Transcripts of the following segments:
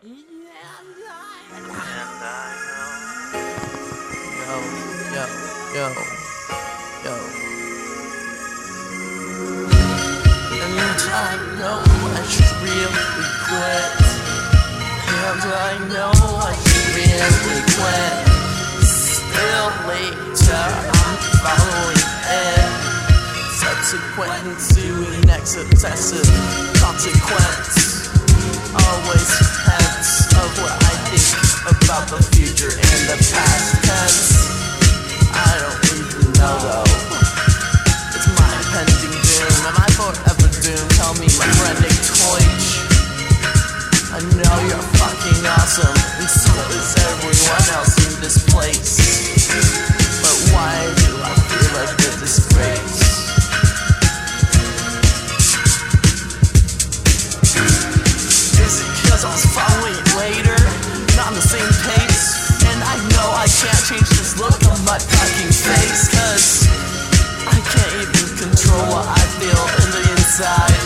And I know. Yo, yo, yo, yo. And I know I should really quit. And I know I should really quit. Still later, I'm following it. Subsequent to the next consequence. Always of what I think about the future and the past tense. I don't even know though. It's my impending doom. Am I forever doomed? Tell me, my friend Nick Toich. I know you're fucking awesome, and so is everyone else was following later? Not on the same pace? And I know I can't change this look on my fucking face Cause I can't even control what I feel in the inside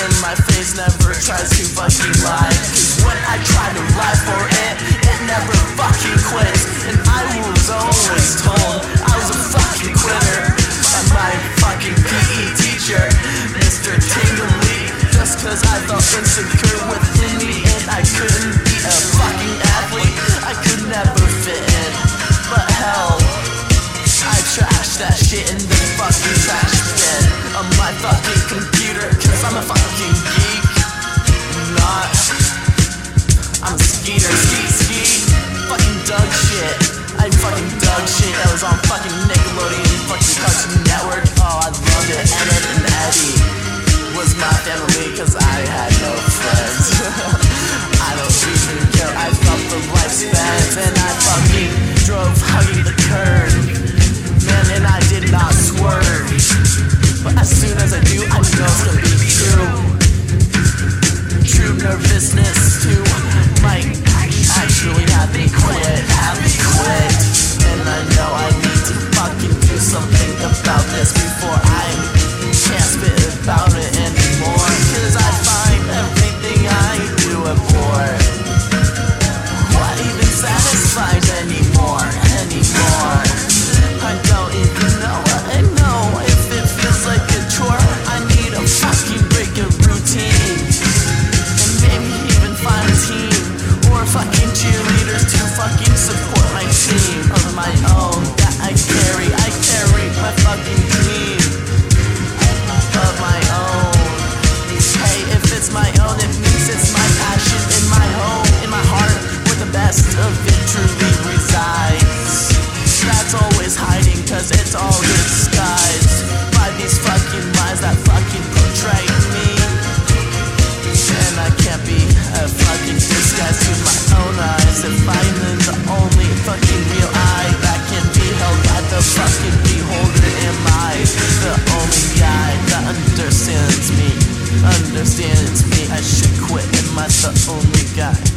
And my face never tries to fucking lie Cause when I try to lie for it, it never fucking quits And I was always told I was a fucking quitter By my fucking PE teacher, Mr. Tingili Just cause I felt insecure within that was on fucking Nickelodeon Fucking Cartoon it's all disguised by these fucking lies that fucking portray me. And I can't be a fucking disguise to my own eyes if I am the only fucking real eye that can be held by the fucking beholder. my eyes the only guy that understands me? Understands me? I should quit. Am I the only guy?